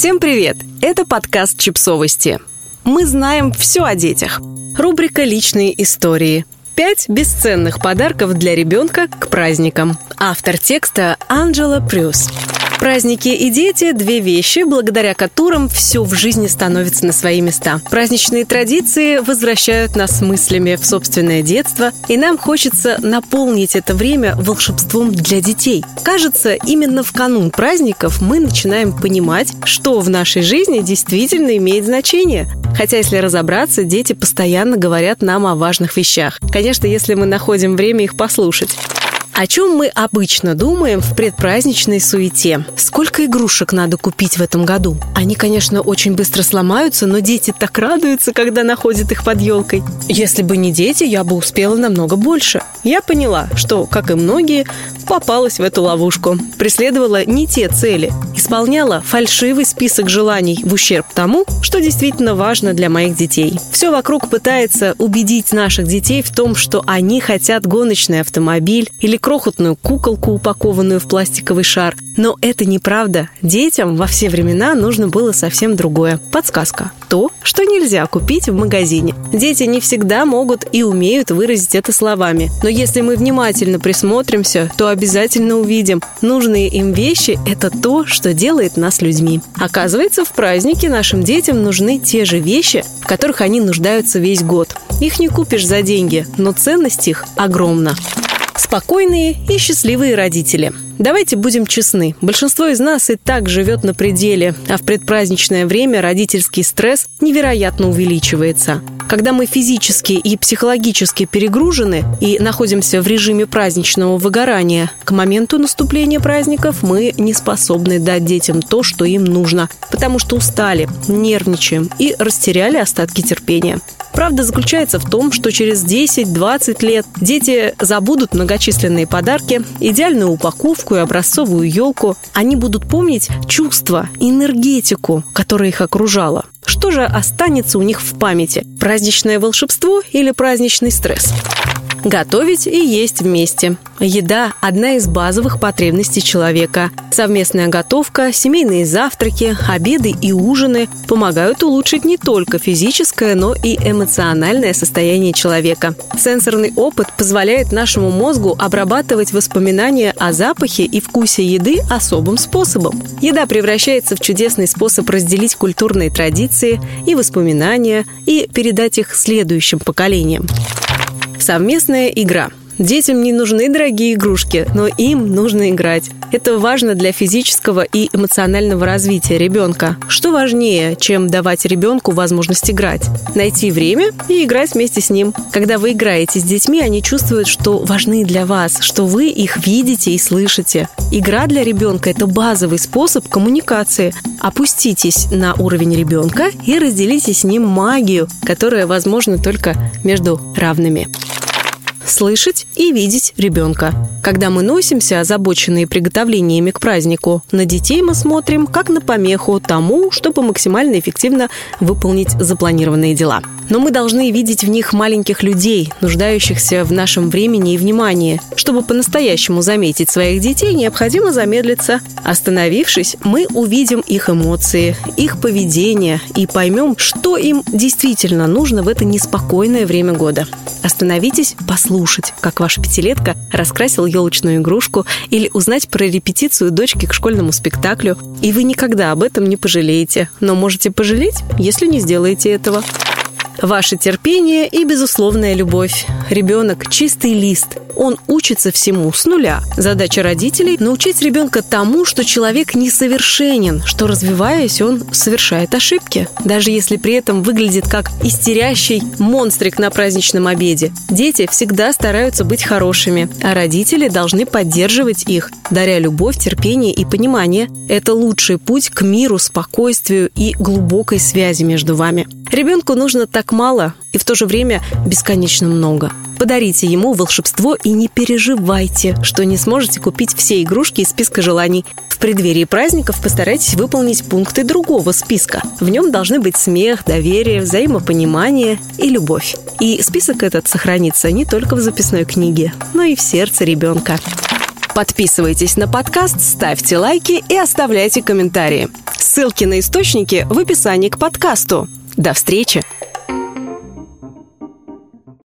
Всем привет! Это подкаст «Чипсовости». Мы знаем все о детях. Рубрика «Личные истории». Пять бесценных подарков для ребенка к праздникам. Автор текста Анджела Прюс. Праздники и дети – две вещи, благодаря которым все в жизни становится на свои места. Праздничные традиции возвращают нас мыслями в собственное детство, и нам хочется наполнить это время волшебством для детей. Кажется, именно в канун праздников мы начинаем понимать, что в нашей жизни действительно имеет значение. Хотя, если разобраться, дети постоянно говорят нам о важных вещах. Конечно, если мы находим время их послушать. О чем мы обычно думаем в предпраздничной суете? Сколько игрушек надо купить в этом году? Они, конечно, очень быстро сломаются, но дети так радуются, когда находят их под елкой. Если бы не дети, я бы успела намного больше. Я поняла, что, как и многие, попалась в эту ловушку. Преследовала не те цели. Исполняла фальшивый список желаний в ущерб тому, что действительно важно для моих детей. Все вокруг пытается убедить наших детей в том, что они хотят гоночный автомобиль или крохотную куколку, упакованную в пластиковый шар. Но это неправда. Детям во все времена нужно было совсем другое. Подсказка. То, что нельзя купить в магазине. Дети не всегда могут и умеют выразить это словами. Но если мы внимательно присмотримся, то обязательно увидим. Нужные им вещи – это то, что делает нас людьми. Оказывается, в празднике нашим детям нужны те же вещи, в которых они нуждаются весь год. Их не купишь за деньги, но ценность их огромна. Спокойные и счастливые родители. Давайте будем честны. Большинство из нас и так живет на пределе, а в предпраздничное время родительский стресс невероятно увеличивается. Когда мы физически и психологически перегружены и находимся в режиме праздничного выгорания, к моменту наступления праздников мы не способны дать детям то, что им нужно, потому что устали, нервничаем и растеряли остатки терпения. Правда заключается в том, что через 10-20 лет дети забудут многочисленные подарки, идеальную упаковку и образцовую елку. Они будут помнить чувства, энергетику, которая их окружала. Что же останется у них в памяти? Праздничное волшебство или праздничный стресс? Готовить и есть вместе. Еда – одна из базовых потребностей человека. Совместная готовка, семейные завтраки, обеды и ужины помогают улучшить не только физическое, но и эмоциональное состояние человека. Сенсорный опыт позволяет нашему мозгу обрабатывать воспоминания о запахе и вкусе еды особым способом. Еда превращается в чудесный способ разделить культурные традиции и воспоминания и передать их следующим поколениям. Совместная игра. Детям не нужны дорогие игрушки, но им нужно играть. Это важно для физического и эмоционального развития ребенка. Что важнее, чем давать ребенку возможность играть? Найти время и играть вместе с ним. Когда вы играете с детьми, они чувствуют, что важны для вас, что вы их видите и слышите. Игра для ребенка – это базовый способ коммуникации. Опуститесь на уровень ребенка и разделите с ним магию, которая возможна только между равными слышать и видеть ребенка. Когда мы носимся, озабоченные приготовлениями к празднику, на детей мы смотрим как на помеху тому, чтобы максимально эффективно выполнить запланированные дела. Но мы должны видеть в них маленьких людей, нуждающихся в нашем времени и внимании. Чтобы по-настоящему заметить своих детей, необходимо замедлиться. Остановившись, мы увидим их эмоции, их поведение и поймем, что им действительно нужно в это неспокойное время года. Остановитесь послушать, как ваша пятилетка раскрасила елочную игрушку или узнать про репетицию дочки к школьному спектаклю. И вы никогда об этом не пожалеете. Но можете пожалеть, если не сделаете этого. Ваше терпение и безусловная любовь. Ребенок – чистый лист. Он учится всему с нуля. Задача родителей – научить ребенка тому, что человек несовершенен, что, развиваясь, он совершает ошибки. Даже если при этом выглядит как истерящий монстрик на праздничном обеде. Дети всегда стараются быть хорошими, а родители должны поддерживать их, даря любовь, терпение и понимание. Это лучший путь к миру, спокойствию и глубокой связи между вами. Ребенку нужно так мало и в то же время бесконечно много. Подарите ему волшебство и не переживайте, что не сможете купить все игрушки из списка желаний. В преддверии праздников постарайтесь выполнить пункты другого списка. В нем должны быть смех, доверие, взаимопонимание и любовь. И список этот сохранится не только в записной книге, но и в сердце ребенка. Подписывайтесь на подкаст, ставьте лайки и оставляйте комментарии. Ссылки на источники в описании к подкасту. До встречи!